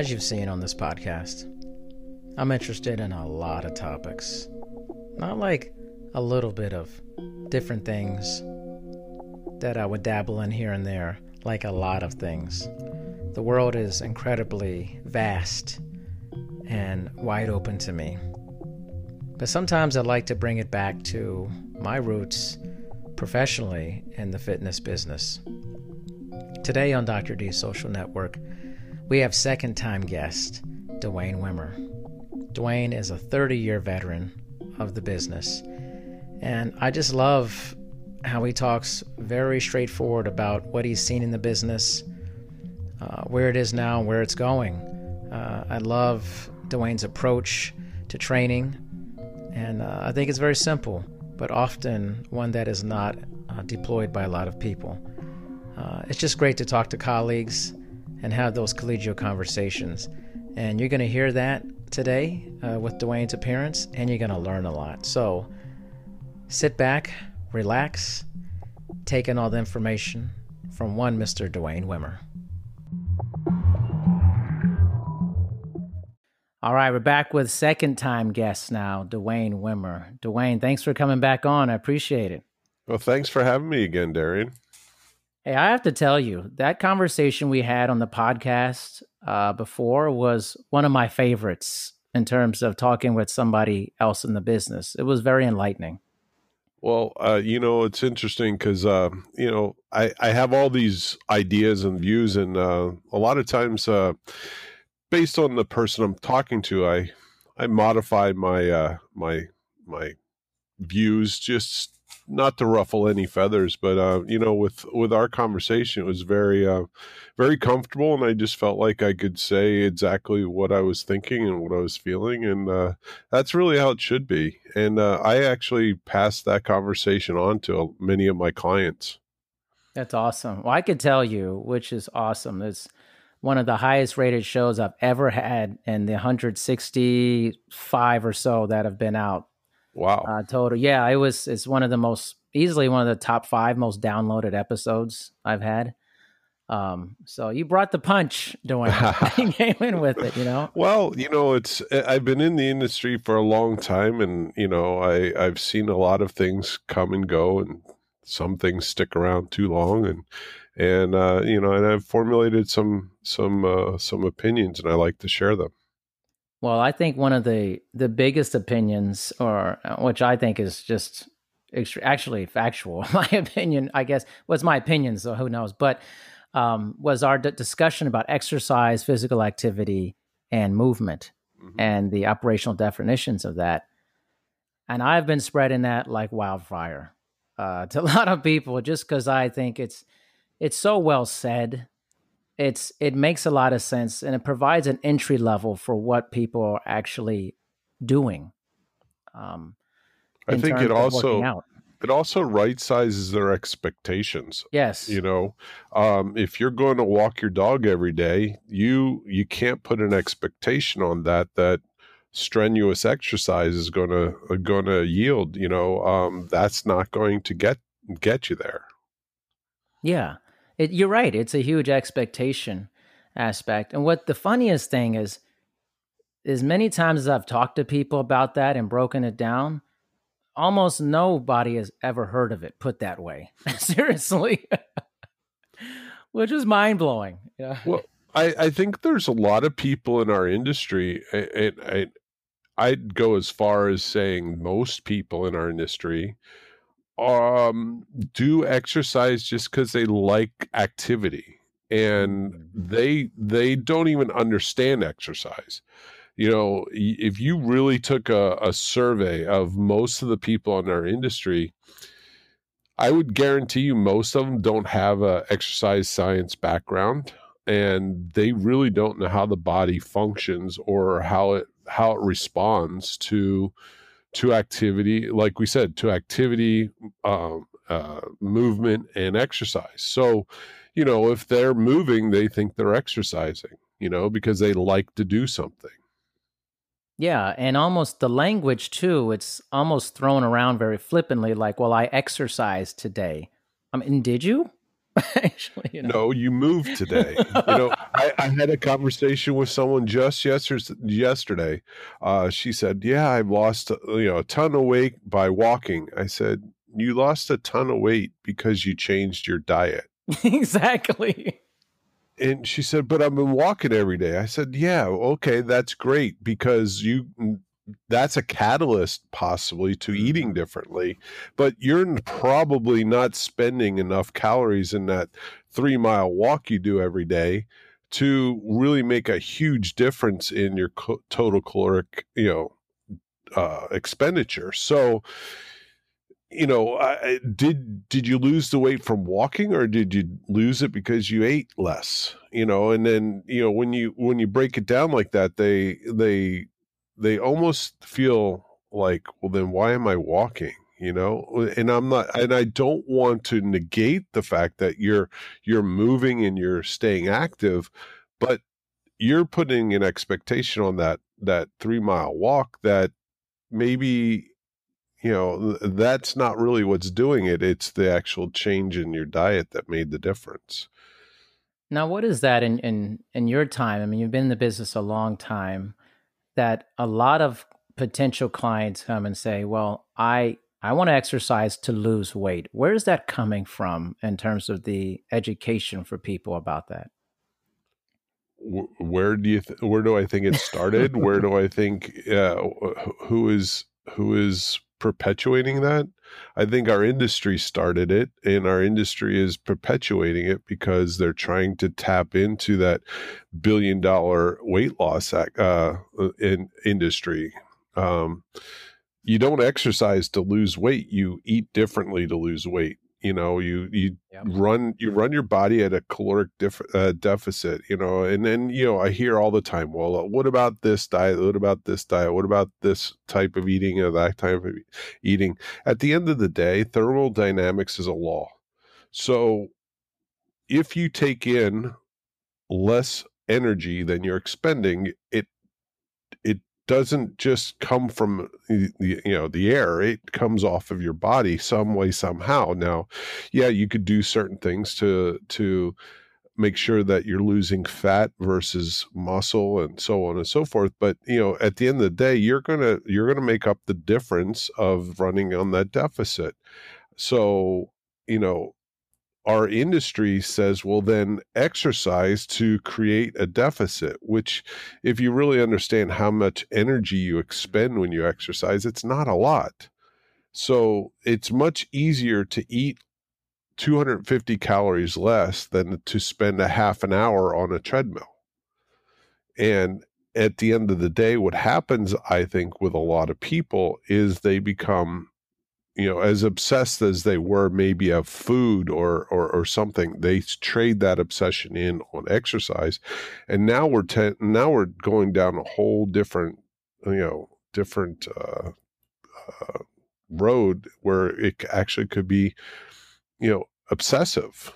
As you've seen on this podcast, I'm interested in a lot of topics. Not like a little bit of different things that I would dabble in here and there, like a lot of things. The world is incredibly vast and wide open to me. But sometimes I like to bring it back to my roots professionally in the fitness business. Today on Dr. D's Social Network, we have second time guest, Dwayne Wimmer. Dwayne is a 30 year veteran of the business, and I just love how he talks very straightforward about what he's seen in the business, uh, where it is now, where it's going. Uh, I love Dwayne's approach to training, and uh, I think it's very simple, but often one that is not uh, deployed by a lot of people. Uh, it's just great to talk to colleagues and have those collegial conversations. And you're going to hear that today uh, with Dwayne's appearance, and you're going to learn a lot. So sit back, relax, take in all the information from one Mr. Dwayne Wimmer. All right, we're back with second time guest now, Dwayne Wimmer. Dwayne, thanks for coming back on. I appreciate it. Well, thanks for having me again, Darian. Hey, I have to tell you, that conversation we had on the podcast uh, before was one of my favorites in terms of talking with somebody else in the business. It was very enlightening. Well, uh, you know, it's interesting because, uh, you know, I, I have all these ideas and views, and uh, a lot of times, uh, based on the person I'm talking to, I I modify my uh, my my views just not to ruffle any feathers, but uh, you know, with with our conversation, it was very uh, very comfortable, and I just felt like I could say exactly what I was thinking and what I was feeling, and uh, that's really how it should be. And uh, I actually passed that conversation on to many of my clients. That's awesome. Well, I could tell you, which is awesome. It's one of the highest rated shows I've ever had, and the 165 or so that have been out Wow. Uh, total. Yeah, it was. It's one of the most easily one of the top five most downloaded episodes I've had. Um, so you brought the punch, Dwayne. you came in with it, you know. Well, you know, it's I've been in the industry for a long time, and you know, I I've seen a lot of things come and go, and some things stick around too long, and and uh, you know, and I've formulated some some uh, some opinions, and I like to share them. Well, I think one of the the biggest opinions, or which I think is just actually factual, my opinion, I guess was my opinion, so who knows, but um, was our d- discussion about exercise, physical activity, and movement, mm-hmm. and the operational definitions of that. And I've been spreading that like wildfire uh, to a lot of people, just because I think it's it's so well said it's it makes a lot of sense and it provides an entry level for what people are actually doing. Um, I think it also it also right sizes their expectations. Yes, you know, um, if you're going to walk your dog every day, you you can't put an expectation on that that strenuous exercise is going to going to yield. You know, um, that's not going to get get you there. Yeah, it, you're right. It's a huge expectation aspect. And what the funniest thing is, is many times as I've talked to people about that and broken it down, almost nobody has ever heard of it put that way. Seriously. Which is mind blowing. Yeah. Well, I, I think there's a lot of people in our industry, and I, I'd go as far as saying most people in our industry um, do exercise just because they like activity and mm-hmm. they they don't even understand exercise you know if you really took a, a survey of most of the people in our industry i would guarantee you most of them don't have a exercise science background and they really don't know how the body functions or how it how it responds to to activity, like we said, to activity, um, uh, movement, and exercise. So, you know, if they're moving, they think they're exercising, you know, because they like to do something. Yeah, and almost the language too, it's almost thrown around very flippantly like, well, I exercised today. I mean, did you? Actually, you know. no, you moved today. you know, I, I, had a conversation with someone just yesterday. Yesterday, uh, she said, "Yeah, I've lost you know a ton of weight by walking." I said, "You lost a ton of weight because you changed your diet." exactly. And she said, "But I've been walking every day." I said, "Yeah, okay, that's great because you that's a catalyst possibly to eating mm-hmm. differently but you're probably not spending enough calories in that three mile walk you do every day to really make a huge difference in your co- total caloric you know uh, expenditure so you know I, did did you lose the weight from walking or did you lose it because you ate less you know and then you know when you when you break it down like that they they they almost feel like, well, then why am I walking? You know, uh, and I'm not, and I don't want to negate the fact that you're you're moving and you're staying active, but you're putting an expectation on that that three mile walk that maybe you know that's not really what's doing it it's the actual change in your diet that made the difference. Now what is that in in in your time? I mean you've been in the business a long time that a lot of potential clients come and say, "Well, I I want to exercise to lose weight." Where is that coming from in terms of the education for people about that? Where do you th- where do I think it started? where do I think uh, who is who is perpetuating that? I think our industry started it, and our industry is perpetuating it because they're trying to tap into that billion dollar weight loss uh, in industry. Um, you don't exercise to lose weight; you eat differently to lose weight you know you you yep. run you run your body at a caloric def, uh, deficit you know and then you know i hear all the time well uh, what about this diet? What about this diet? What about this type of eating or that type of eating? At the end of the day thermodynamics is a law. So if you take in less energy than you're expending it doesn't just come from the you know the air it comes off of your body some way somehow. Now yeah you could do certain things to to make sure that you're losing fat versus muscle and so on and so forth but you know at the end of the day you're going to you're going to make up the difference of running on that deficit. So you know our industry says, well, then exercise to create a deficit, which, if you really understand how much energy you expend when you exercise, it's not a lot. So it's much easier to eat 250 calories less than to spend a half an hour on a treadmill. And at the end of the day, what happens, I think, with a lot of people is they become you know, as obsessed as they were maybe of food or, or, or something, they trade that obsession in on exercise. And now we're, te- now we're going down a whole different, you know, different, uh, uh, road where it actually could be, you know, obsessive.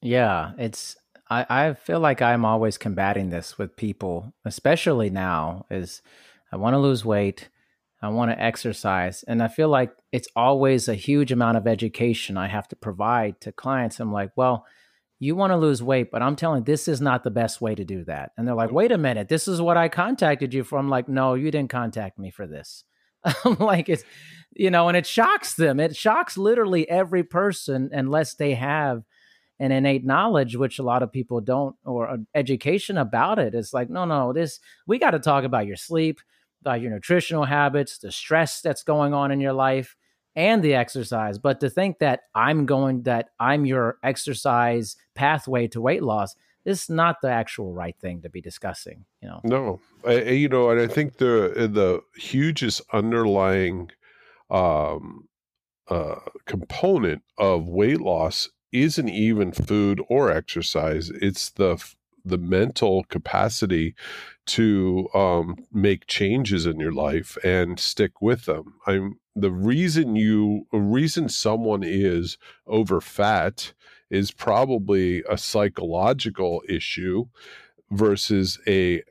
Yeah. It's, I, I feel like I'm always combating this with people, especially now is I want to lose weight I want to exercise. And I feel like it's always a huge amount of education I have to provide to clients. I'm like, well, you want to lose weight, but I'm telling you, this is not the best way to do that. And they're like, wait a minute, this is what I contacted you for. I'm like, no, you didn't contact me for this. I'm like, it's, you know, and it shocks them. It shocks literally every person unless they have an innate knowledge, which a lot of people don't, or uh, education about it. It's like, no, no, this, we got to talk about your sleep uh, your nutritional habits, the stress that's going on in your life, and the exercise. But to think that I'm going, that I'm your exercise pathway to weight loss, is not the actual right thing to be discussing. You know, no, I, you know, and I think the the hugest underlying um, uh, component of weight loss isn't even food or exercise; it's the the mental capacity to um, make changes in your life and stick with them. I'm the reason you reason someone is over fat is probably a psychological issue versus a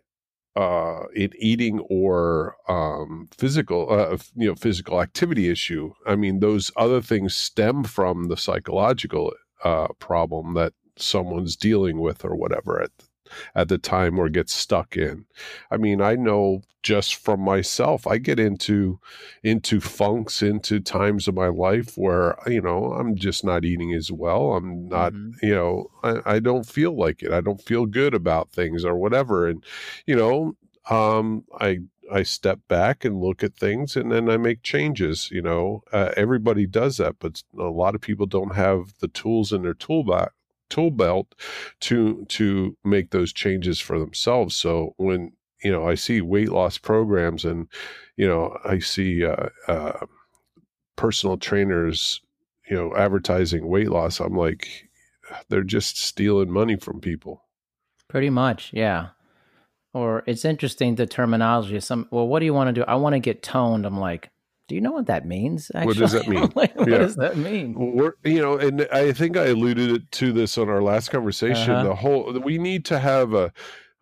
uh, an eating or um, physical, uh, you know, physical activity issue. I mean, those other things stem from the psychological uh, problem that someone's dealing with or whatever at at the time or get stuck in. I mean, I know just from myself, I get into into funks, into times of my life where you know I'm just not eating as well. I'm not, mm-hmm. you know, I, I don't feel like it. I don't feel good about things or whatever, and you know, um, I I step back and look at things and then I make changes. You know, uh, everybody does that, but a lot of people don't have the tools in their toolbox tool belt to to make those changes for themselves. So when you know I see weight loss programs and you know I see uh, uh, personal trainers you know advertising weight loss, I'm like they're just stealing money from people. Pretty much, yeah. Or it's interesting the terminology. Some well, what do you want to do? I want to get toned. I'm like, do you know what that means? Actually? What does that mean? like, what yeah. does that mean? We're, you know, and I think I alluded to this on our last conversation. Uh-huh. The whole we need to have a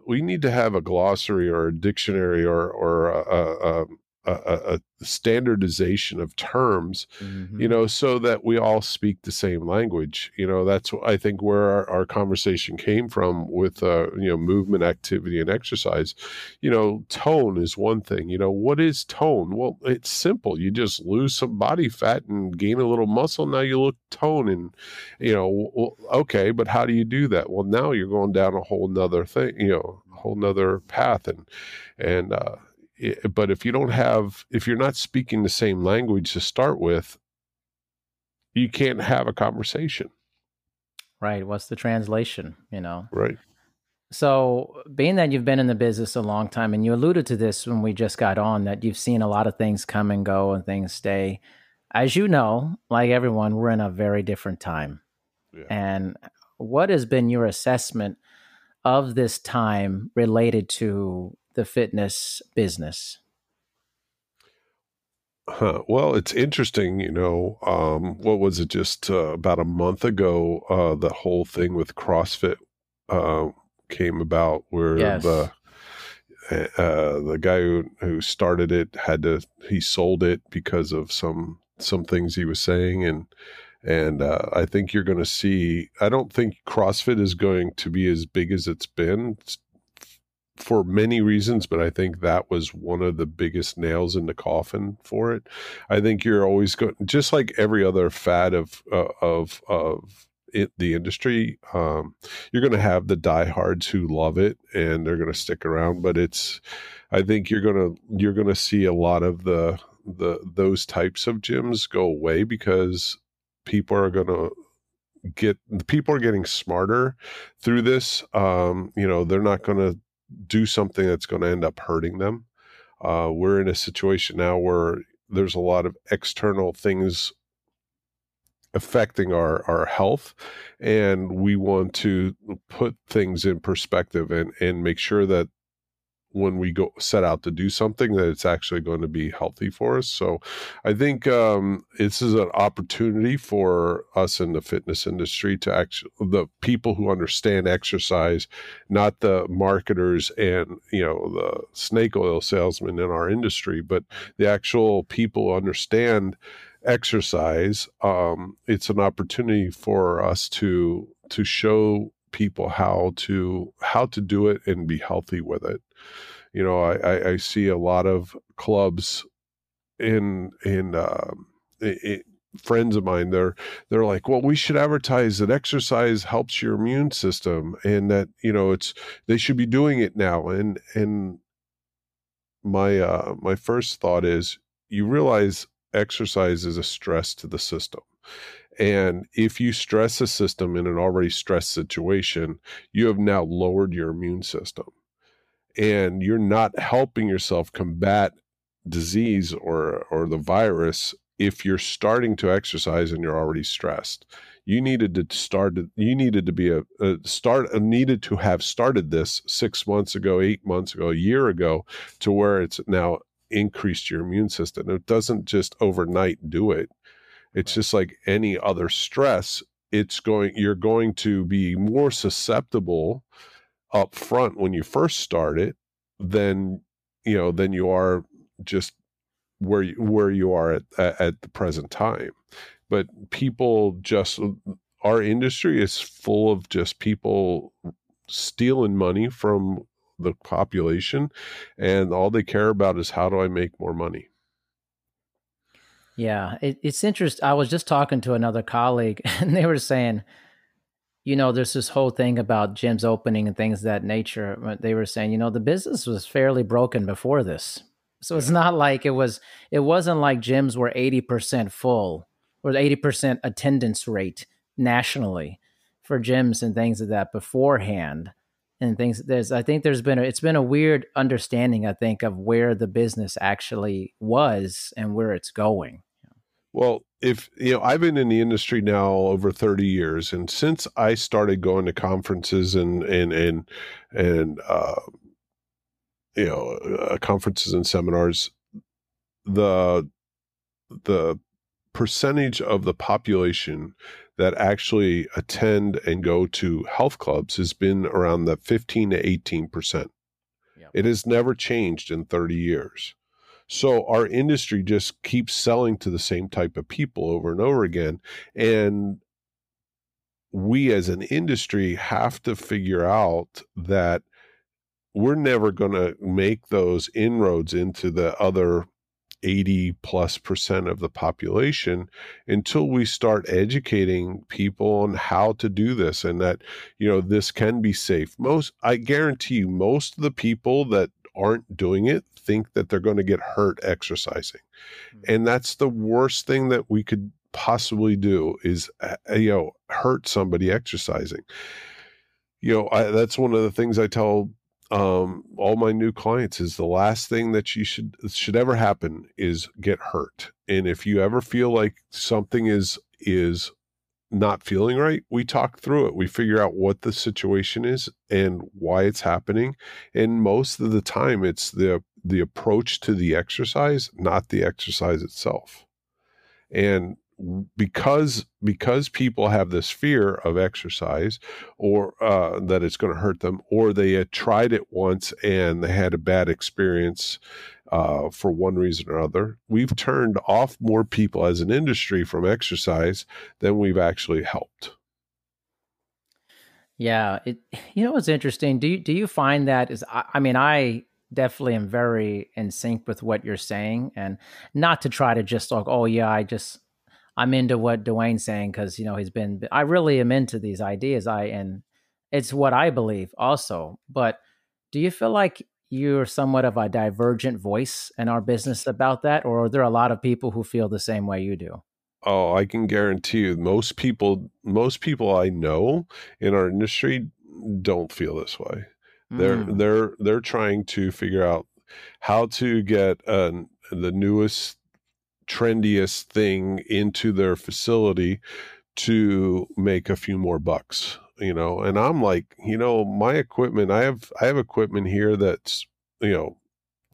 we need to have a glossary or a dictionary or or a, a, a, a standardization of terms, mm-hmm. you know, so that we all speak the same language. You know, that's I think where our, our conversation came from with uh, you know movement, activity, and exercise. You know, tone is one thing. You know, what is tone? Well, it's simple. You just lose some body fat and gain a little muscle. Now you look tone, and you know, well, okay, but how do you do that? Well, now you're going down a whole nother thing. You know, a whole nother path, and and uh, but if you don't have if you're not speaking the same language to start with you can't have a conversation. Right. What's the translation you know? Right. So being that you've been in the business a long time and you alluded to this when we just got on that you've seen a lot of things come and go and things stay. As you know like everyone we're in a very different time. Yeah. and what has been your assessment of this time related to the fitness business? Huh. Well, it's interesting, you know. Um, what was it? Just uh, about a month ago, uh, the whole thing with CrossFit uh, came about, where yes. the uh, the guy who, who started it had to he sold it because of some some things he was saying, and and uh, I think you're going to see. I don't think CrossFit is going to be as big as it's been for many reasons, but I think that was one of the biggest nails in the coffin for it. I think you're always going, just like every other fad of uh, of of it, the industry. Um, you're going to have the diehards who love it and they're going to stick around, but it's. I think you're gonna you're gonna see a lot of the the those types of gyms go away because people are gonna get the people are getting smarter through this um you know they're not going to do something that's going to end up hurting them. Uh, we're in a situation now where there's a lot of external things affecting our our health and we want to put things in perspective and and make sure that when we go set out to do something that it's actually going to be healthy for us. So I think um, this is an opportunity for us in the fitness industry to actually the people who understand exercise, not the marketers and you know the snake oil salesmen in our industry, but the actual people understand exercise. Um, it's an opportunity for us to to show people how to how to do it and be healthy with it. You know, I, I, see a lot of clubs in in it, friends of mine they're they're like well we should advertise that exercise helps your immune system and that you know it's they should be doing it now and and my uh my first thought is you realize exercise is a stress to the system and if you stress a system in an already stressed situation, you have now lowered your immune system. And you're not helping yourself combat disease or or the virus if you're starting to exercise and you're already stressed. You needed to start you needed to be a, a start uh, needed to have started this 6 months ago, 8 months ago, a year ago to where it's now increased your immune system. It doesn't just overnight do it it's just like any other stress. It's going, you're going to be more susceptible up front when you first start it than, you know, than you are just where you, where you are at, at the present time. But people just our industry is full of just people stealing money from the population and all they care about is how do I make more money. Yeah, it, it's interesting. I was just talking to another colleague and they were saying, you know, there's this whole thing about gyms opening and things of that nature. They were saying, you know, the business was fairly broken before this. So it's not like it was, it wasn't like gyms were 80% full or 80% attendance rate nationally for gyms and things of that beforehand and things there's i think there's been a, it's been a weird understanding i think of where the business actually was and where it's going well if you know i've been in the industry now over 30 years and since i started going to conferences and and and and uh you know uh, conferences and seminars the the percentage of the population that actually attend and go to health clubs has been around the 15 to 18 percent. Yep. It has never changed in 30 years. So our industry just keeps selling to the same type of people over and over again. And we as an industry have to figure out that we're never going to make those inroads into the other 80 plus percent of the population until we start educating people on how to do this and that you know this can be safe most i guarantee you most of the people that aren't doing it think that they're going to get hurt exercising mm-hmm. and that's the worst thing that we could possibly do is uh, you know hurt somebody exercising you know I, that's one of the things i tell um, all my new clients is the last thing that you should should ever happen is get hurt. And if you ever feel like something is is not feeling right, we talk through it. We figure out what the situation is and why it's happening. And most of the time it's the the approach to the exercise, not the exercise itself. And because because people have this fear of exercise or uh, that it's going to hurt them or they had tried it once and they had a bad experience uh, for one reason or other we've turned off more people as an industry from exercise than we've actually helped yeah it you know what's interesting do you do you find that is I, I mean i definitely am very in sync with what you're saying and not to try to just like oh yeah i just I'm into what Dwayne's saying because you know he's been. I really am into these ideas. I and it's what I believe also. But do you feel like you're somewhat of a divergent voice in our business about that, or are there a lot of people who feel the same way you do? Oh, I can guarantee you, most people, most people I know in our industry don't feel this way. Mm. They're they're they're trying to figure out how to get uh, the newest trendiest thing into their facility to make a few more bucks you know and i'm like you know my equipment i have i have equipment here that's you know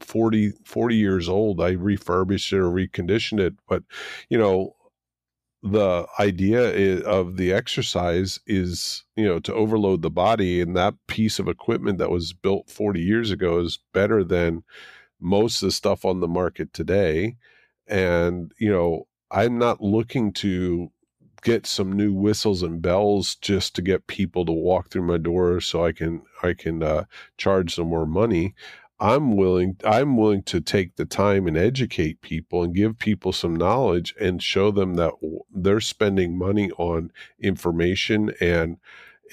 40 40 years old. I refurbished it or reconditioned it but you know the idea is, of the exercise is you know to overload the body and that piece of equipment that was built 40 years ago is better than most of the stuff on the market today. And, you know, I'm not looking to get some new whistles and bells just to get people to walk through my door so I can I can uh, charge them more money. I'm willing I'm willing to take the time and educate people and give people some knowledge and show them that they're spending money on information and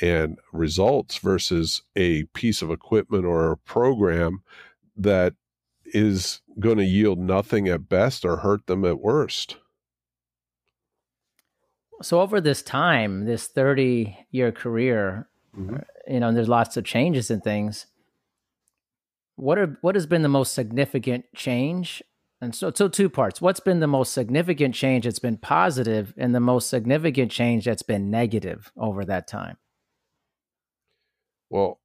and results versus a piece of equipment or a program that is going to yield nothing at best or hurt them at worst. So over this time, this 30 year career, mm-hmm. you know, there's lots of changes and things. What are what has been the most significant change? And so so two parts. What's been the most significant change that's been positive and the most significant change that's been negative over that time? Well,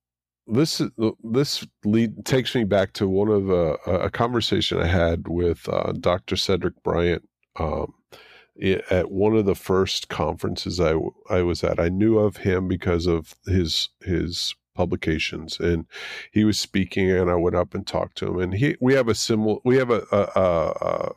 this this lead takes me back to one of uh, a conversation I had with uh, Dr. Cedric Bryant um, at one of the first conferences I I was at. I knew of him because of his his publications, and he was speaking, and I went up and talked to him. And he we have a similar we have a, a, a,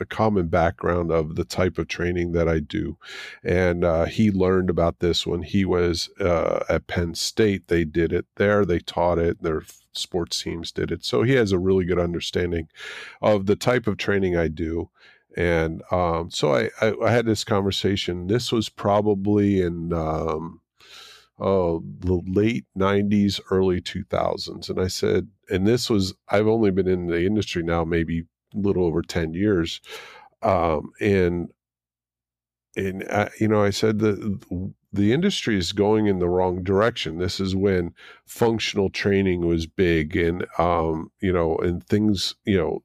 a common background of the type of training that I do. And uh, he learned about this when he was uh, at Penn State. They did it there, they taught it, their sports teams did it. So he has a really good understanding of the type of training I do. And um, so I, I, I, had this conversation. This was probably in um, oh, the late 90s, early 2000s. And I said, and this was, I've only been in the industry now maybe a little over 10 years. Um, and, and, uh, you know, I said the, the industry is going in the wrong direction. This is when functional training was big and, um, you know, and things, you know,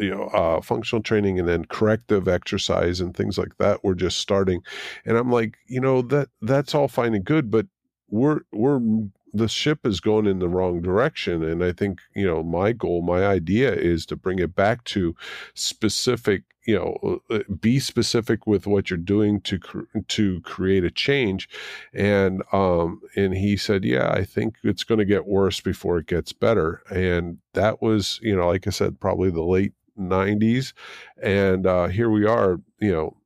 you know uh, functional training and then corrective exercise and things like that were just starting. And i'm like you know that that's all fine and good but we're we're the ship is going in the wrong direction. And i think you know my goal my idea is to bring it back to specific you know uh, uh, be specific with what you're doing to to create a change. And um and he said yeah i think it's going to get worse before it gets better. And that was you know like i said probably the late 90s and uh, here we are you know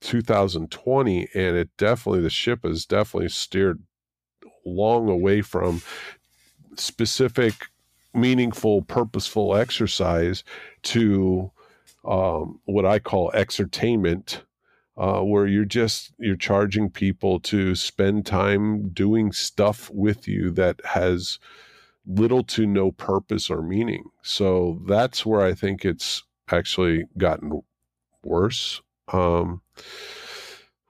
2020 and it definitely the ship has definitely steered long away from specific meaningful purposeful exercise to um, what i call exertainment uh, where you're just you're charging people to spend time doing stuff with you that has little to no purpose or meaning. So that's where I think it's actually gotten worse. Um,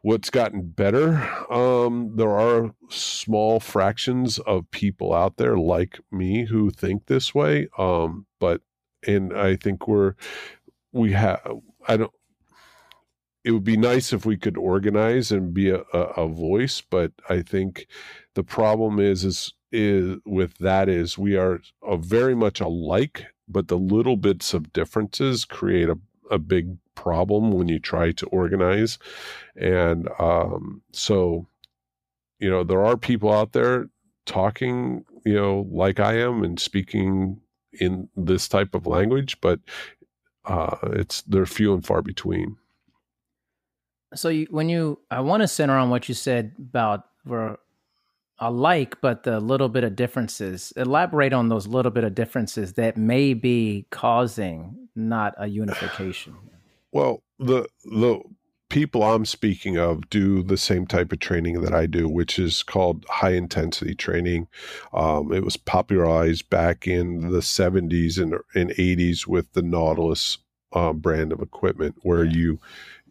what's gotten better, um, there are small fractions of people out there like me who think this way. Um, but, and I think we're, we have, I don't, it would be nice if we could organize and be a, a, a voice, but I think the problem is, is is with that is we are very much alike, but the little bits of differences create a, a big problem when you try to organize. And um, so, you know, there are people out there talking, you know, like I am and speaking in this type of language, but uh, it's they're few and far between. So you, when you, I want to center on what you said about alike, but the little bit of differences. Elaborate on those little bit of differences that may be causing not a unification. Well, the the people I'm speaking of do the same type of training that I do, which is called high intensity training. Um, it was popularized back in the 70s and, and 80s with the Nautilus uh, brand of equipment, where yeah. you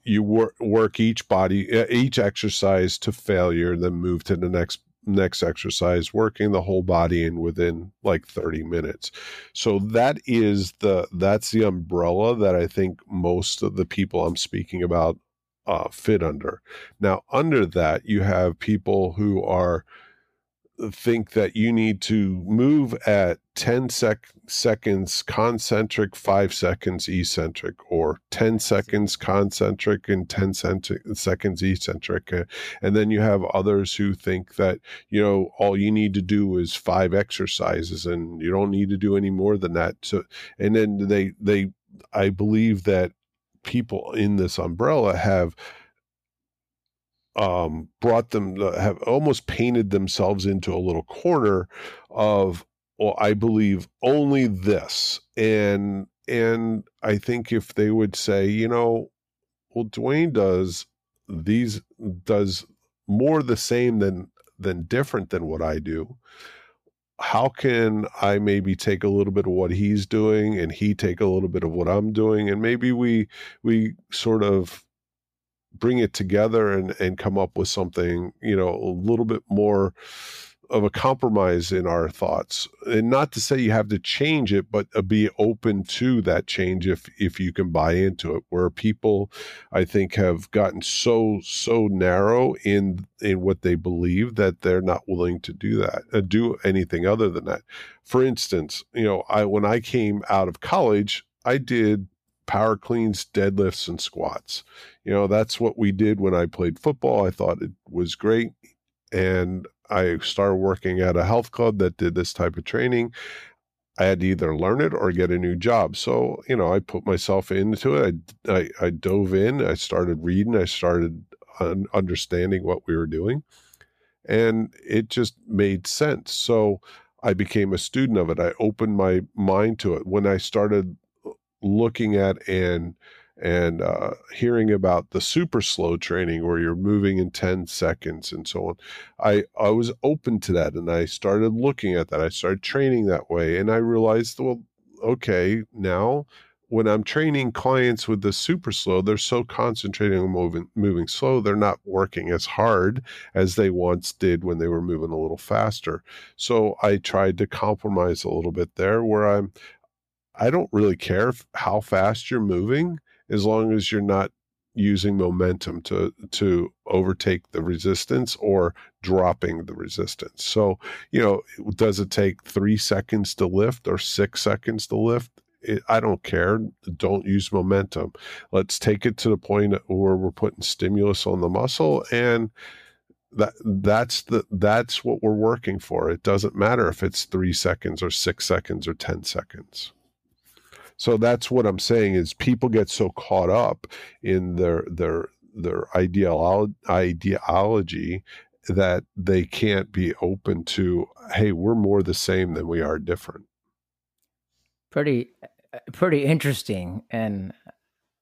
you work work each body each exercise to failure, then move to the next next exercise working the whole body in within like 30 minutes. So that is the that's the umbrella that i think most of the people i'm speaking about uh, fit under. Now under that you have people who are think that you need to move at 10 sec- seconds concentric, 5 seconds eccentric, or 10 seconds concentric and 10 cent- seconds eccentric. Uh, and then you have others who think that, you know, all you need to do is five exercises and you don't need to do any more than that. So, and then they, they, I believe that people in this umbrella have um, brought them have almost painted themselves into a little corner of well i believe only this. And and i think if they would say you know well dwayne does these does more the same than than different than what i do how can i maybe take a little bit of what he's doing and he take a little bit of what i'm doing? And maybe we we sort of bring it together and and come up with something you know a little bit more of a compromise in our thoughts. And not to say you have to change it but uh, be open to that change if if you can buy into it. Where people i think have gotten so so narrow in in what they believe that they're not willing to do that uh, do anything other than that. For instance you know i when i came out of college i did power cleans, deadlifts, and squats. You know, that's what we did when I played football. I thought it was great. And I started working at a health club that did this type of training. I had to either learn it or get a new job. So, you know, I put myself into it. I, I, I dove in, I started reading, I started un- understanding what we were doing, and it just made sense. So I became a student of it. I opened my mind to it. When I started looking at and and uh, hearing about the super slow training where you're moving in 10 seconds and so on i i was open to that and i started looking at that i started training that way and i realized well okay now when i'm training clients with the super slow they're so concentrating on moving moving slow they're not working as hard as they once did when they were moving a little faster. So i tried to compromise a little bit there where i'm I don't really care how fast you're moving as long as you're not using momentum to to overtake the resistance or dropping the resistance. So, you know, does it take 3 seconds to lift or 6 seconds to lift? It, I don't care. Don't use momentum. Let's take it to the point where we're putting stimulus on the muscle and that that's the that's what we're working for. It doesn't matter if it's 3 seconds or 6 seconds or 10 seconds. So that's what I'm saying is people get so caught up in their their their ideolo- ideology that they can't be open to hey we're more the same than we are different. Pretty pretty interesting. And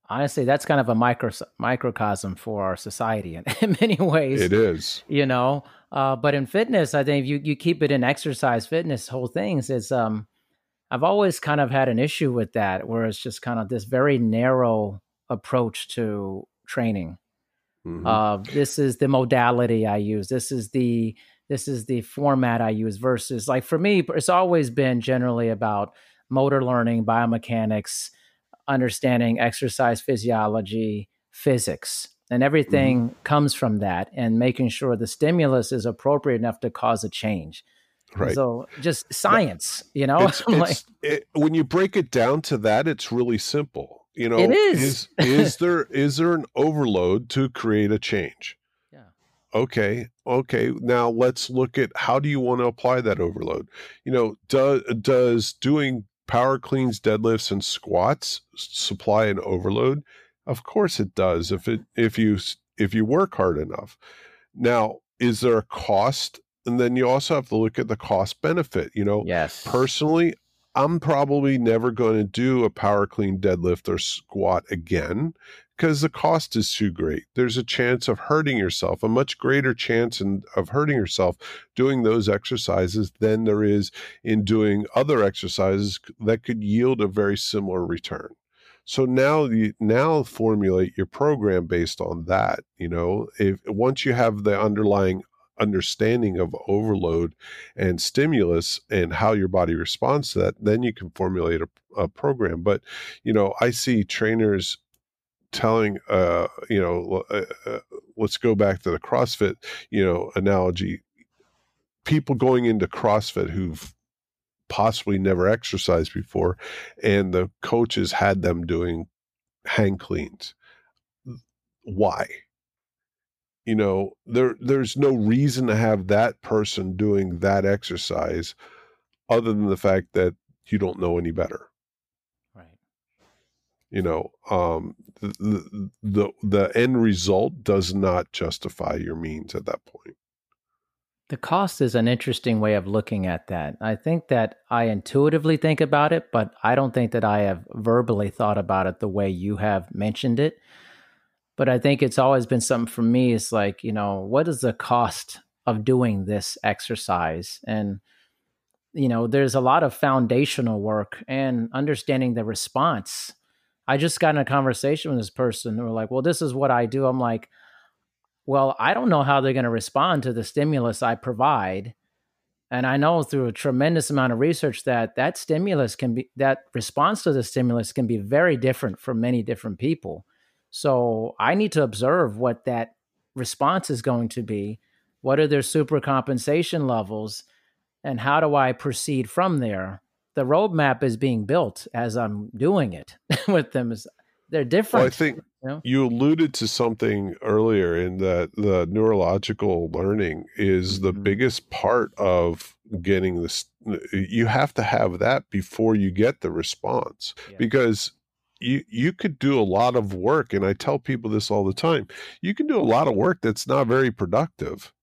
honestly that's kind of a micro microcosm for our society in, in many ways it is. you know? Uh, but in fitness i think you you keep it in exercise fitness whole things is um I've always kind of had an issue with that, where it's just kind of this very narrow approach to training. Mm-hmm. Uh, this is the modality I use. This is the this is the format I use. Versus, like for me, it's always been generally about motor learning, biomechanics, understanding exercise physiology, physics, and everything mm-hmm. comes from that, and making sure the stimulus is appropriate enough to cause a change. Right. So just science, you know. It's, like, it, when you break it down to that, it's really simple. You know, it is. is is there is there an overload to create a change? Yeah. Okay. Okay. Now let's look at how do you want to apply that overload? You know, does does doing power cleans, deadlifts, and squats supply an overload? Of course it does. If it if you if you work hard enough. Now, is there a cost and then you also have to look at the cost benefit. You know, yes. Personally, I'm probably never going to do a power clean deadlift or squat again because the cost is too great. There's a chance of hurting yourself, a much greater chance in, of hurting yourself doing those exercises than there is in doing other exercises that could yield a very similar return. So now you now formulate your program based on that. You know, if once you have the underlying understanding of overload and stimulus and how your body responds to that, then you can formulate a, a program. But, you know, I see trainers telling, uh, you know, uh, uh, let's go back to the CrossFit, you know, analogy. People going into CrossFit who've possibly never exercised before, and the coaches had them doing hang cleans. Why? You know there there's no reason to have that person doing that exercise other than the fact that you don't know any better. Right. You know um the the the end result does not justify your means at that point. The cost is an interesting way of looking at that. I think that I intuitively think about it, but I don't think that I have verbally thought about it the way you have mentioned it but I think it's always been something for me. It's like, you know, what is the cost of doing this exercise? And, you know, there's a lot of foundational work and understanding the response. I just got in a conversation with this person who were like, well, this is what I do. I'm like, well, I don't know how they're going to respond to the stimulus I provide. And I know through a tremendous amount of research that that stimulus can be, that response to the stimulus can be very different for many different people. So I need to observe what that response is going to be. What are their super compensation levels? And how do I proceed from there? The roadmap is being built as I'm doing it with them. They're different. Well, I think you, know? you alluded to something earlier in that the neurological learning is the mm-hmm. biggest part of getting this you have to have that before you get the response yeah. because you you could do a lot of work and I tell people this all the time. You can do a lot of work that's not very productive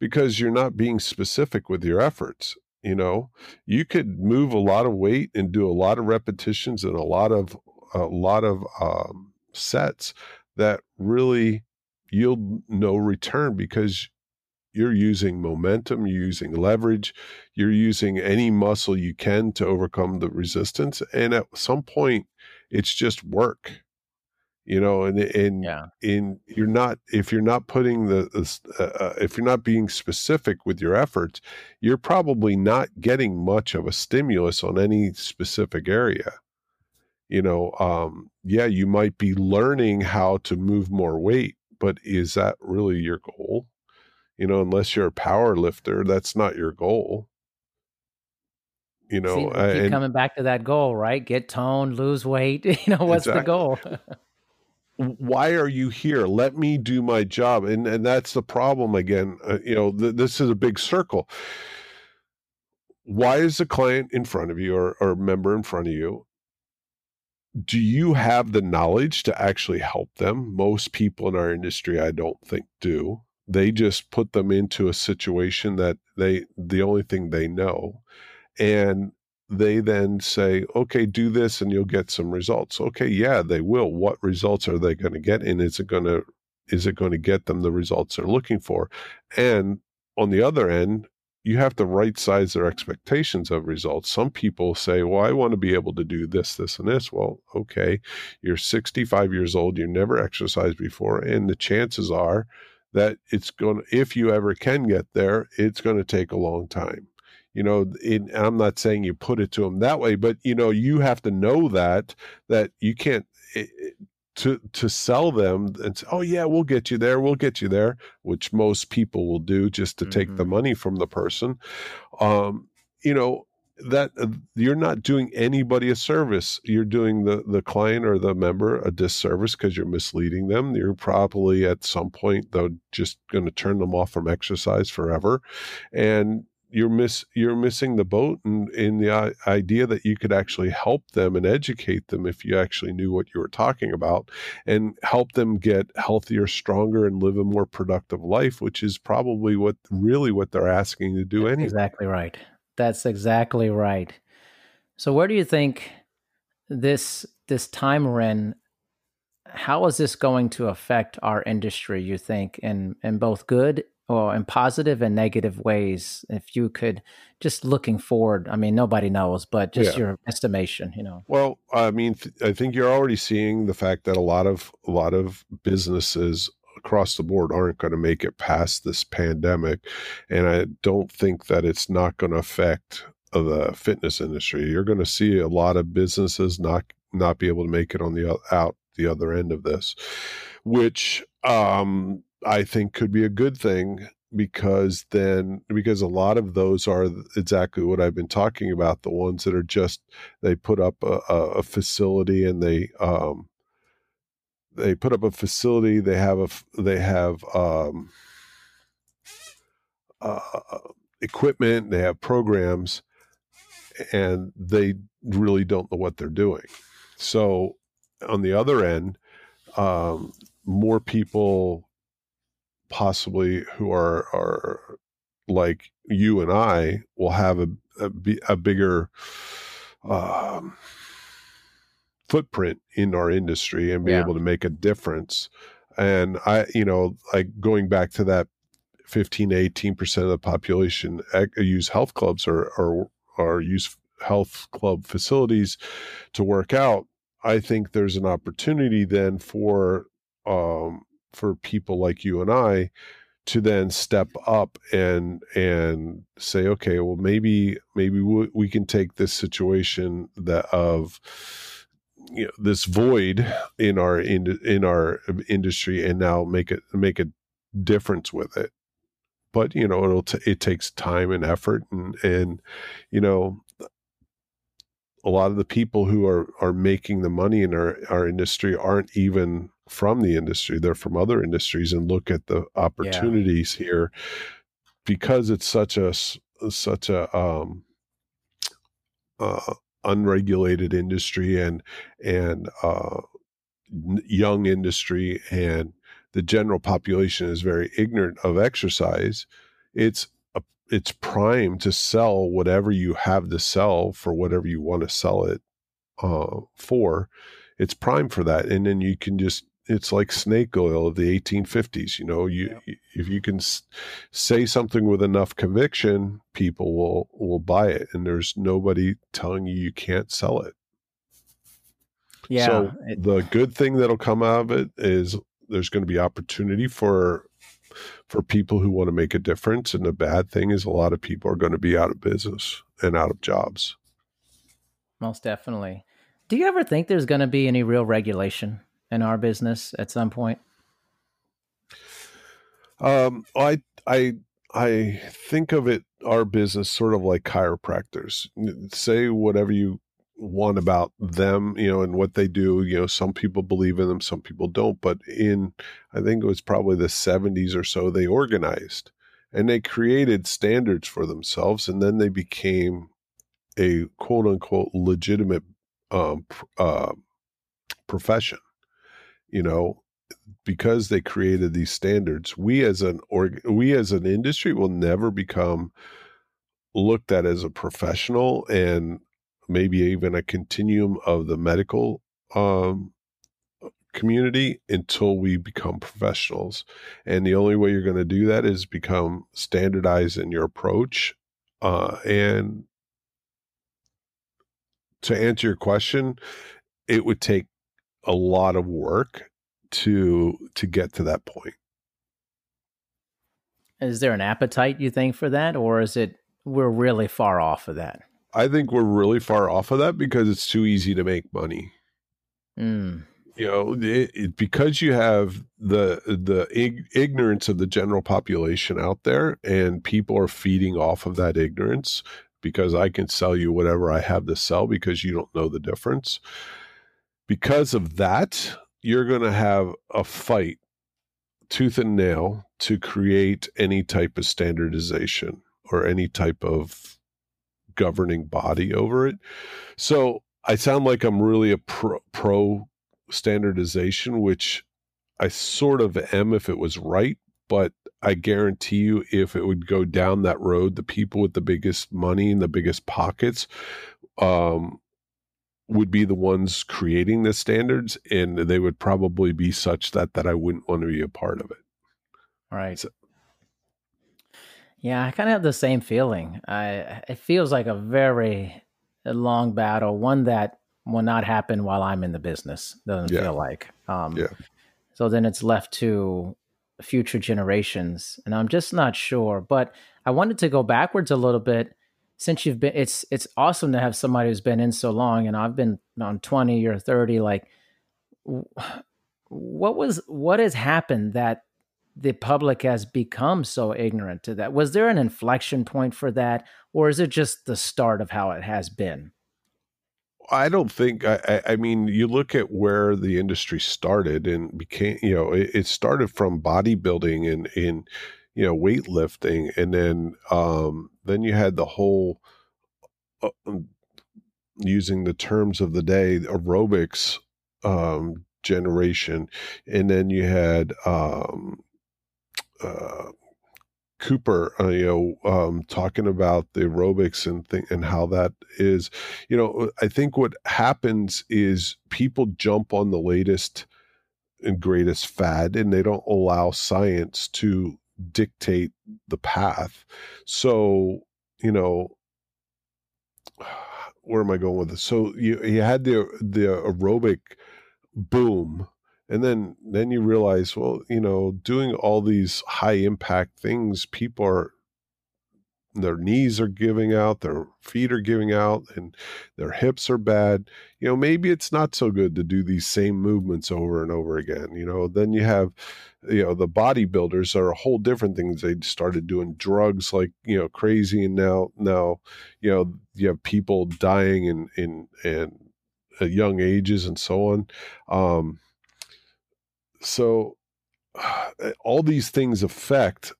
because you're not being specific with your efforts you know you could move a lot of weight and do a lot of repetitions and a lot of a lot of um, sets that really yield no return because you're using momentum, you're using leverage, you're using any muscle you can to overcome the resistance. And at some point, it's just work, you know. And and yeah. in you're not if you're not putting the uh, uh, if you're not being specific with your efforts, you're probably not getting much of a stimulus on any specific area you know um yeah you might be learning how to move more weight but is that really your goal you know unless you're a power lifter that's not your goal you know See, keep coming back to that goal right get toned lose weight you know what's exactly. the goal why are you here let me do my job and and that's the problem again uh, you know th- this is a big circle why is the client in front of you or, or member in front of you do you have the knowledge to actually help them? Most people in our industry, I don't think, do. They just put them into a situation that they, the only thing they know. And they then say, okay, do this and you'll get some results. Okay, yeah, they will. What results are they going to get? And is it going to, is it going to get them the results they're looking for? And on the other end, you have to right size their expectations of results. Some people say, Well, I want to be able to do this, this, and this. Well, okay, you're 65 years old, you never exercised before, and the chances are that it's going to, if you ever can get there, it's going to take a long time. You know, it, I'm not saying you put it to them that way, but you know, you have to know that that you can't. It, to to sell them and say, oh yeah we'll get you there we'll get you there which most people will do just to mm-hmm. take the mm-hmm. money from the person um, you know that uh, you're not doing anybody a service you're doing the the client or the member a disservice because you're misleading them you're probably at some point though just going to turn them off from exercise forever and you're miss you're missing the boat in, in the uh, idea that you could actually help them and educate them if you actually knew what you were talking about and help them get healthier stronger and live a more productive life which is probably what really what they're asking to do anyway. exactly right. That's exactly right. So where do you think this this time ren how is this going to affect our industry you think in in both good or in positive and negative ways if you could just looking forward i mean nobody knows but just yeah. your estimation you know well i mean i think you're already seeing the fact that a lot of a lot of businesses across the board aren't going to make it past this pandemic and i don't think that it's not going to affect the fitness industry you're going to see a lot of businesses not not be able to make it on the out the other end of this which um I think could be a good thing because then because a lot of those are exactly what I've been talking about the ones that are just they put up a, a facility and they um they put up a facility they have a they have um uh, equipment they have programs and they really don't know what they're doing. So on the other end um more people possibly who are are like you and I will have a a, a bigger um, footprint in our industry and be yeah. able to make a difference. And I, you know, like going back to that 15 to 18 percent of the population use health clubs or or or use health club facilities to work out. I think there's an opportunity then for um, for people like you and I to then step up and and say okay well maybe maybe we, we can take this situation that of you know this void in our in, in our industry and now make it make a difference with it. But you know it'll t- it takes time and effort and and you know a lot of the people who are are making the money in our our industry aren't even from the industry they're from other industries and look at the opportunities yeah. here because it's such a such a um uh, unregulated industry and and uh, young industry and the general population is very ignorant of exercise, it's a, it's prime to sell whatever you have to sell for whatever you want to sell it uh, for. It's prime for that, and then you can just it's like snake oil of the 1850s. You know, you yeah. if you can say something with enough conviction, people will will buy it, and there's nobody telling you you can't sell it. Yeah. So it, the good thing that'll come out of it is there's going to be opportunity for for people who want to make a difference, and the bad thing is a lot of people are going to be out of business and out of jobs. Most definitely. Do you ever think there's going to be any real regulation in our business at some point? Um, I I I think of it our business sort of like chiropractors. Say whatever you want about them, you know, and what they do. You know, some people believe in them, some people don't. But in, I think it was probably the 70s or so, they organized and they created standards for themselves. And then they became a quote unquote legitimate um, uh, profession, you know, because they created these standards. We as an org, we as an industry will never become looked at as a professional and maybe even a continuum of the medical um, community until we become professionals. And the only way you're going to do that is become standardized in your approach. Uh, and to answer your question, it would take a lot of work to to get to that point. Is there an appetite you think for that, or is it we're really far off of that? I think we're really far off of that because it's too easy to make money. Mm. You know, it, it, because you have the the ig- ignorance of the general population out there, and people are feeding off of that ignorance. Because I can sell you whatever I have to sell because you don't know the difference. Because of that, you're going to have a fight tooth and nail to create any type of standardization or any type of governing body over it. So I sound like I'm really a pro, pro standardization, which I sort of am if it was right, but I guarantee you, if it would go down that road, the people with the biggest money and the biggest pockets um, would be the ones creating the standards, and they would probably be such that that I wouldn't want to be a part of it. Right. So, yeah, I kind of have the same feeling. I it feels like a very long battle, one that will not happen while I'm in the business. Doesn't yeah. feel like. Um, yeah. So then it's left to future generations, and I'm just not sure. But I wanted to go backwards a little bit since you've been. It's it's awesome to have somebody who's been in so long, and I've been on 20 or 30. Like, what was what has happened that the public has become so ignorant to that. Was there an inflection point for that, or is it just the start of how it has been? I don't think. I, I mean, you look at where the industry started and became. You know, it, it started from bodybuilding and in you know weightlifting, and then um, then you had the whole. Uh, um, using the terms of the day, aerobics um, generation, and then you had um, uh, Cooper, uh, you know, um, talking about the aerobics and th- and how that is, you know, I think what happens is people jump on the latest and greatest fad, and they don't allow science to dictate the path. So, you know, where am I going with this? So you you had the the aerobic boom and then then you realize well you know doing all these high impact things people are their knees are giving out their feet are giving out and their hips are bad you know maybe it's not so good to do these same movements over and over again you know? Then you have you know the bodybuilders are a whole different things they started doing drugs like you know crazy and now now you know you have people dying in in in at young ages and so on um so all these things affect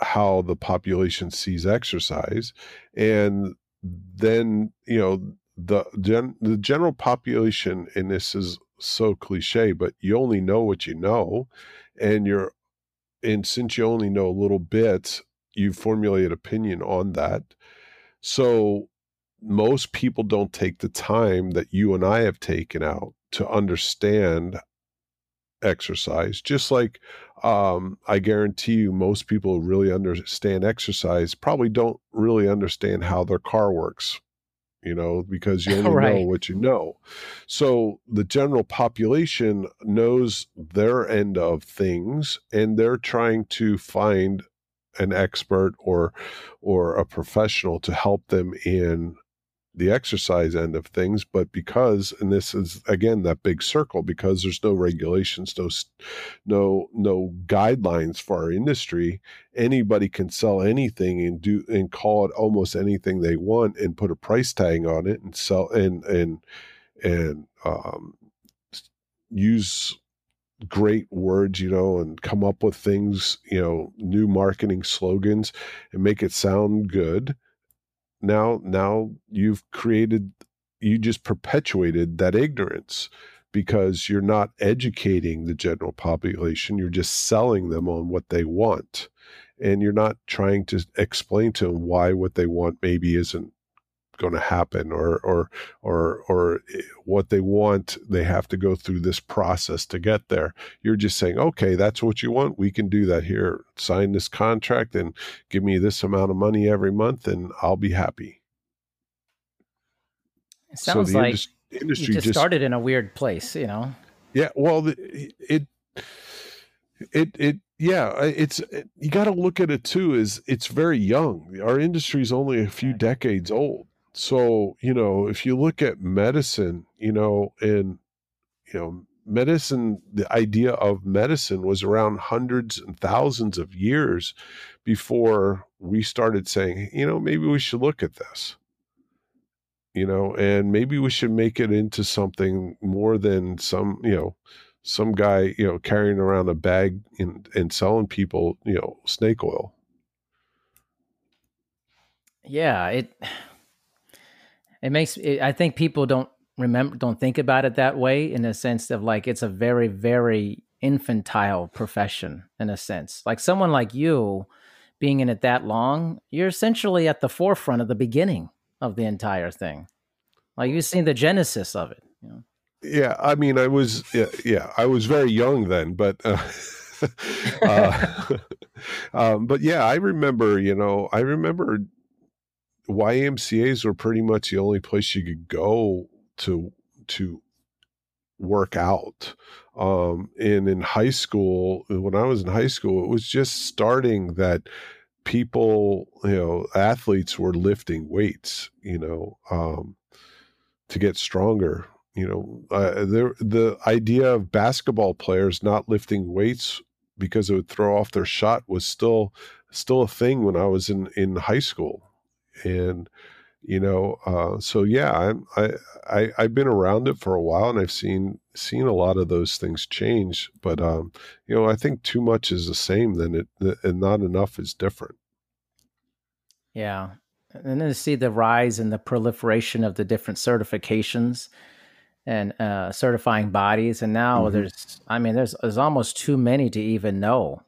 how the population sees exercise and then you know the gen, the general population, and this is so cliche, but you only know what you know, and you're, and since you only know a little bit, you formulate opinion on that. So most people don't take the time that you and I have taken out to understand exercise. Just like um, I guarantee you, most people who really understand exercise probably don't really understand how their car works you know, because you only right. know what you know. So the general population knows their end of things and they're trying to find an expert or or a professional to help them in the exercise end of things but because and this is again that big circle because there's no regulations no no no guidelines for our industry anybody can sell anything and do and call it almost anything they want and put a price tag on it and sell and and and um, use great words, you know, and come up with things, you know, new marketing slogans and make it sound good now now you've created you just perpetuated that ignorance because you're not educating the general population you're just selling them on what they want and you're not trying to explain to them why what they want maybe isn't going to happen or or or or eh, what they want they have to go through this process to get there. You're just saying okay that's what you want. We can do that here. Sign this contract and give me this amount of money every month and I'll be happy. It sounds so like indus- industry you just, just started in a weird place you know? Yeah well the, it it it yeah it's it, you got to look at it too is it's very young. Our industry is only a few decades old so you know if you look at medicine you know and you know medicine the idea of medicine was around hundreds and thousands of years before we started saying you know maybe we should look at this. You know and maybe we should make it into something more than some you know some guy you know carrying around a bag and and selling people you know snake oil. Yeah it it makes it, i think people don't remember don't think about it that way in a sense of like it's a very very infantile profession in a sense like someone like you being in it that long you're essentially at the forefront of the beginning of the entire thing like you've seen the genesis of it you know? yeah i mean i was yeah, yeah i was very young then but uh, uh, um, but yeah i remember you know i remember YMCA's were pretty much the only place you could go to to work out. Um, and in high school, when I was in high school, it was just starting that people, you know, athletes were lifting weights, you know, um, to get stronger. You know, uh, the the idea of basketball players not lifting weights because it would throw off their shot was still still a thing when I was in in high school and you know uh, so yeah I'm, I, I i've been around it for a while and i've seen seen a lot of those things change but um you know i think too much is the same then it and not enough is different yeah and then to see the rise and the proliferation of the different certifications and uh, certifying bodies and now mm-hmm. there's i mean there's there's almost too many to even know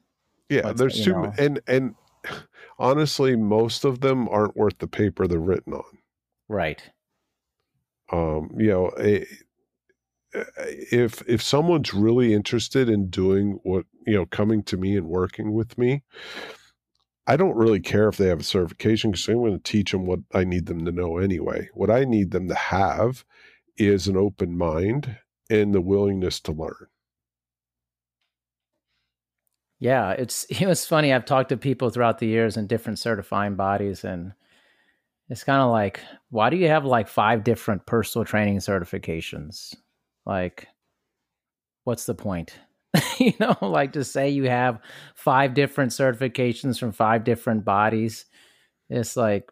yeah there's too know. and and honestly, most of them aren't worth the paper they're written on. Right. Um, you know, a, if if someone's really interested in doing what you know, coming to me and working with me, I don't really care if they have a certification because I'm going to teach them what I need them to know anyway. What I need them to have is an open mind and the willingness to learn. Yeah, it's it was funny. I've talked to people throughout the years in different certifying bodies, and it's kind of like, why do you have like five different personal training certifications? Like, what's the point? you know, like to say you have five different certifications from five different bodies. It's like,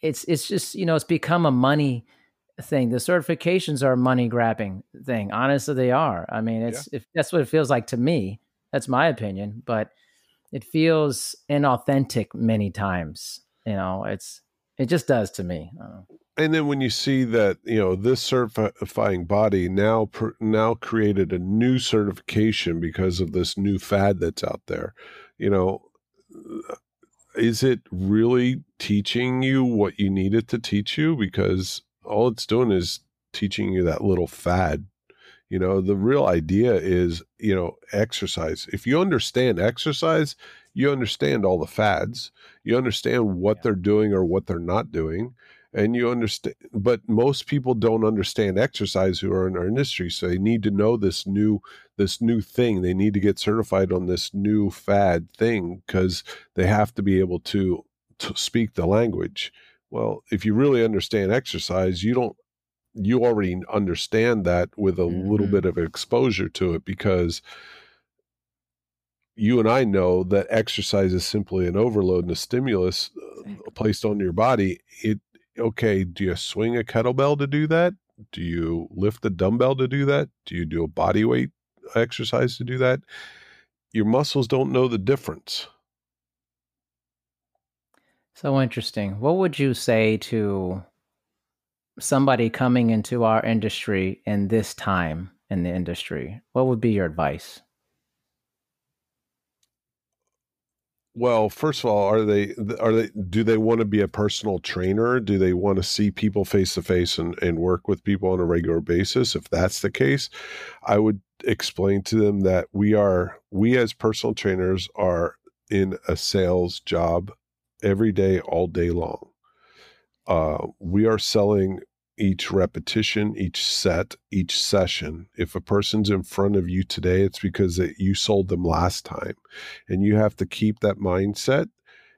it's it's just you know, it's become a money thing. The certifications are a money grabbing thing. Honestly, they are. I mean, it's yeah. if that's what it feels like to me that's my opinion, but it feels inauthentic many times. You know, it's it just does to me. and then when you see that you know this certifying body now now created a new certification because of this new fad that's out there you know is it really teaching you what you need it to teach you because all it's doing is teaching you that little fad you know the real idea is you know exercise. If you understand exercise you understand all the fads you understand what yeah. they're doing or what they're not doing and you understand but most people don't understand exercise who are in our industry so they need to know this new this new thing. They need to get certified on this new fad thing because they have to be able to to speak the language. Well if you really understand exercise you don't you already understand that with a mm-hmm. little bit of exposure to it because you and I know that exercise is simply an overload and a stimulus uh, placed on your body. It okay, do you swing a kettlebell to do that? Do you lift a dumbbell to do that? Do you do a body weight exercise to do that? Your muscles don't know the difference. So interesting. What would you say to somebody coming into our industry in this time in the industry? What would be your advice? Well, first of all, are they are they do they want to be a personal trainer? Do they want to see people face to face and and work with people on a regular basis? If that's the case, I would explain to them that we are we as personal trainers are in a sales job every day all day long. Uh, we are selling each repetition, each set, each session. If a person's in front of you today, it's because that you sold them last time. And you have to keep that mindset.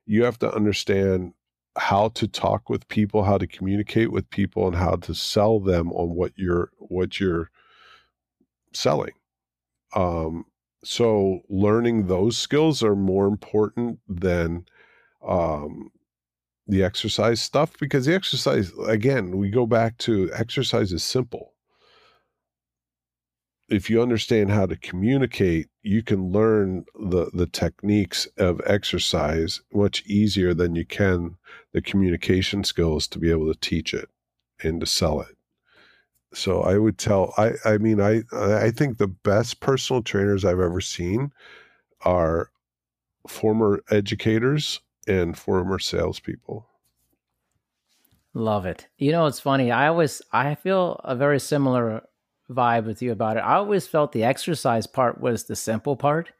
You have to understand how to talk with people, how to communicate with people and how to sell them on what you're what you're selling. Um so learning those skills are more important than um the exercise stuff because the exercise again we go back to exercise is simple. If you understand how to communicate you can learn the the techniques of exercise much easier than you can the communication skills to be able to teach it and to sell it. So i would tell i i mean i i think the best personal trainers i've ever seen are former educators and former salespeople. Love it. You know, it's funny. I always I feel a very similar vibe with you about it. I always felt the exercise part was the simple part.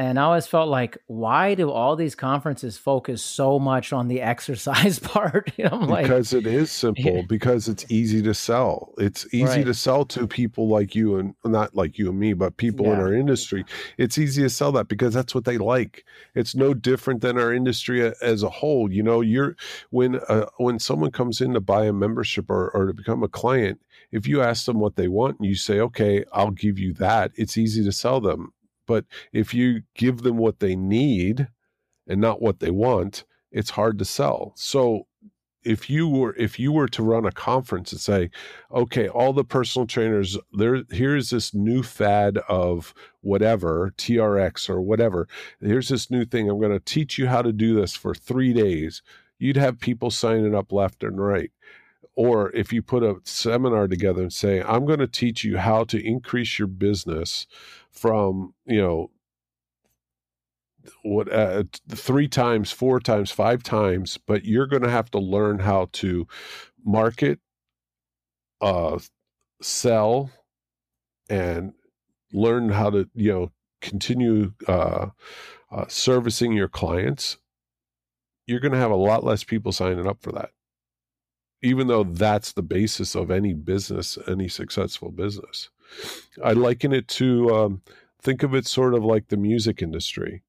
And I always felt like, why do all these conferences focus so much on the exercise part? you know, because like, it is simple, because it's easy to sell. It's easy right. to sell to people like you and not like you and me, but people yeah. in our industry. It's easy to sell that because that's what they like. It's no different than our industry as a whole. You know, you're when uh, when someone comes in to buy a membership or, or to become a client, if you ask them what they want and you say, okay, I'll give you that, it's easy to sell them but if you give them what they need and not what they want, it's hard to sell. So if you were if you were to run a conference and say, okay, all the personal trainers, there here's this new fad of whatever, TRX or whatever. Here's this new thing. I'm going to teach you how to do this for three days. You'd have people signing up left and right. Or if you put a seminar together and say, I'm going to teach you how to increase your business from you know what uh, three times four times five times but you're going to have to learn how to market uh sell and learn how to you know continue uh, uh servicing your clients you're going to have a lot less people signing up for that even though that's the basis of any business any successful business I liken it to um, think of it sort of like the music industry.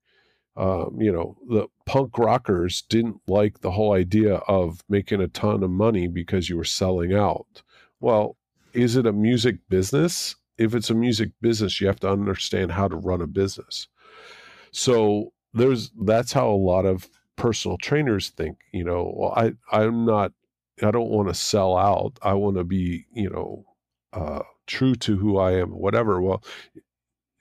Um, you know, the punk rockers didn't like the whole idea of making a ton of money because you were selling out. Well, is it a music business? If it's a music business, you have to understand how to run a business. So there's that's how a lot of personal trainers think. You know, well, I I'm not. I don't want to sell out. I want to be, you know, uh, true to who I am, whatever. Well,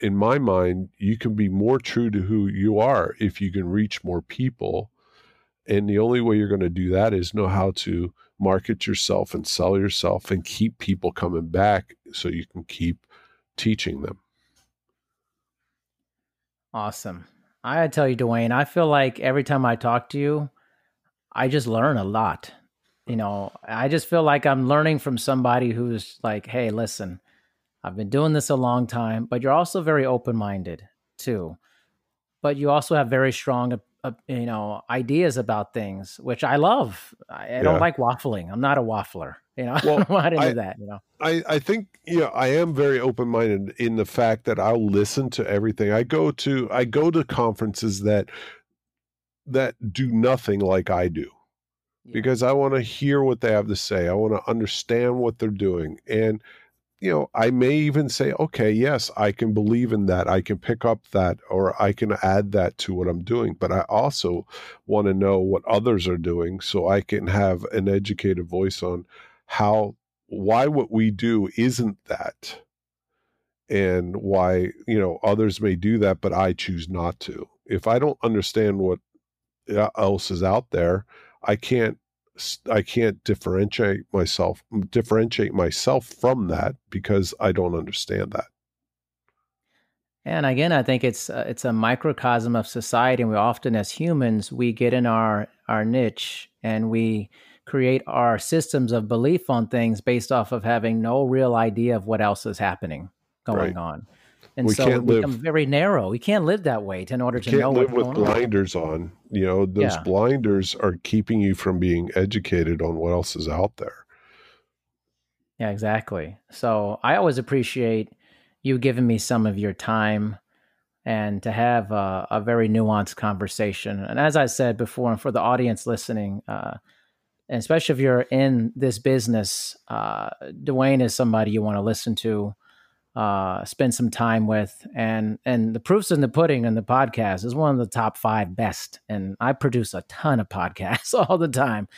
in my mind, you can be more true to who you are if you can reach more people. And the only way you're going to do that is know how to market yourself and sell yourself and keep people coming back so you can keep teaching them. Awesome. I tell you, Dwayne, I feel like every time I talk to you, I just learn a lot. You know, I just feel like I'm learning from somebody who's like, hey, listen, I've been doing this a long time, but you're also very open minded too. But you also have very strong, uh, you know, ideas about things, which I love. I, I yeah. don't like waffling. I'm not a waffler. You know, well, I don't want to do that. You know, I, I think you know I am very open minded in the fact that I'll listen to everything. I go to I go to conferences that that do nothing like I do. Because I want to hear what they have to say. I want to understand what they're doing. And you know, I may even say, okay, yes, I can believe in that. I can pick up that or I can add that to what I'm doing. But I also want to know what others are doing so I can have an educated voice on how, why what we do isn't that and why, you know, others may do that, but I choose not to. If I don't understand what uh, else is out there, I can't I can't differentiate myself differentiate myself from that because I don't understand that. And again, I think it's uh, it's a microcosm of society, and we often, as humans, we get in our our niche and we create our systems of belief on things based off of having no real idea of what else is happening going right. on. And we so can't we become live, very narrow. We can't live that way in order to know live with blinders on. on. You know, those yeah. blinders are keeping you from being educated on what else is out there. Yeah, exactly. So I always appreciate you giving me some of your time and to have a, a very nuanced conversation. And as I said before, and for the audience listening, uh, and especially if you're in this business, uh, Dwayne is somebody you want to listen to uh, spend some time with. And and the proofs in the pudding and the podcast is one of the top five best. And I produce a ton of podcasts all the time.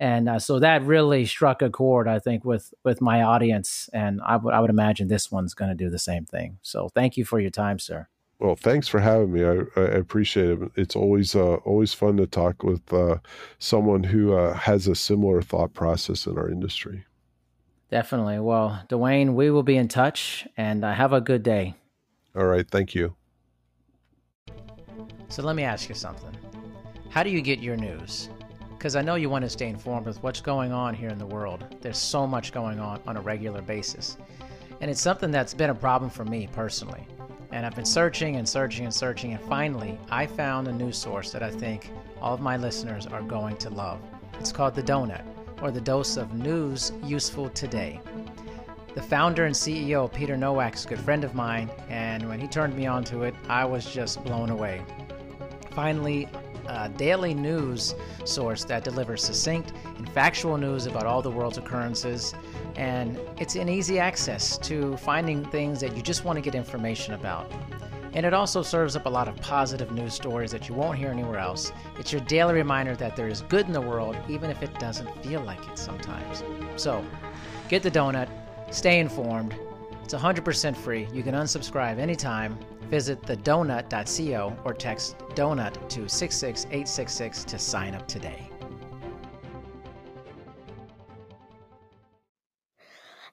And uh, so that really struck a chord, I think, with with my audience, and I would I would imagine this one's going to do the same thing. So thank you for your time, sir. Well, thanks for having me. I, I appreciate it. It's always uh, always fun to talk with uh, someone who uh, has a similar thought process in our industry. Definitely. Well, Dwayne, we will be in touch and uh, have a good day. All right. Thank you. So let me ask you something. How do you get your news? Because I know you want to stay informed with what's going on here in the world. There's so much going on on a regular basis. And it's something that's been a problem for me personally. And I've been searching and searching and searching, and finally, I found a news source that I think all of my listeners are going to love. It's called The Donut or the dose of news useful today. The founder and CEO, Peter Nowak, is a good friend of mine, and when he turned me onto it, I was just blown away. Finally, a daily news source that delivers succinct and factual news about all the world's occurrences, and it's an easy access to finding things that you just want to get information about. And it also serves up a lot of positive news stories that you won't hear anywhere else. It's your daily reminder that there is good in the world, even if it doesn't feel like it sometimes. So, get the donut, stay informed. It's 100% free. You can unsubscribe anytime. Visit thedonut.co or text donut to 66866 to sign up today.